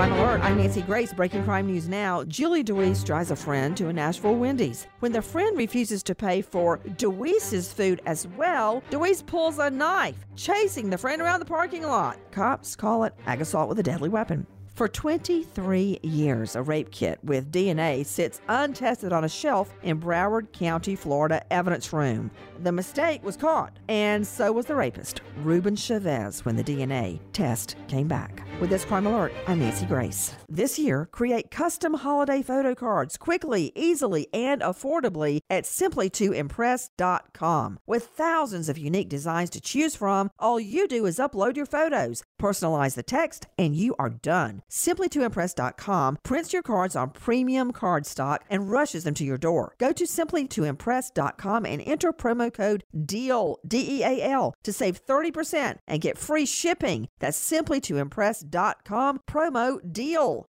Crime Alert. I'm Nancy Grace. Breaking crime news now. Julie DeWeese drives a friend to a Nashville Wendy's. When the friend refuses to pay for DeWeese's food as well, DeWeese pulls a knife, chasing the friend around the parking lot. Cops call it ag assault with a deadly weapon. For 23 years, a rape kit with DNA sits untested on a shelf in Broward County, Florida evidence room. The mistake was caught, and so was the rapist, Ruben Chavez, when the DNA test came back. With this crime alert, I'm Nancy Grace. This year, create custom holiday photo cards quickly, easily, and affordably at simplytoimpress.com. With thousands of unique designs to choose from, all you do is upload your photos, personalize the text, and you are done. Simplytoimpress.com prints your cards on premium cardstock and rushes them to your door. Go to simplytoimpress.com and enter promo code DEAL, D E A L, to save 30% and get free shipping. That's simplytoimpress.com promo DEAL.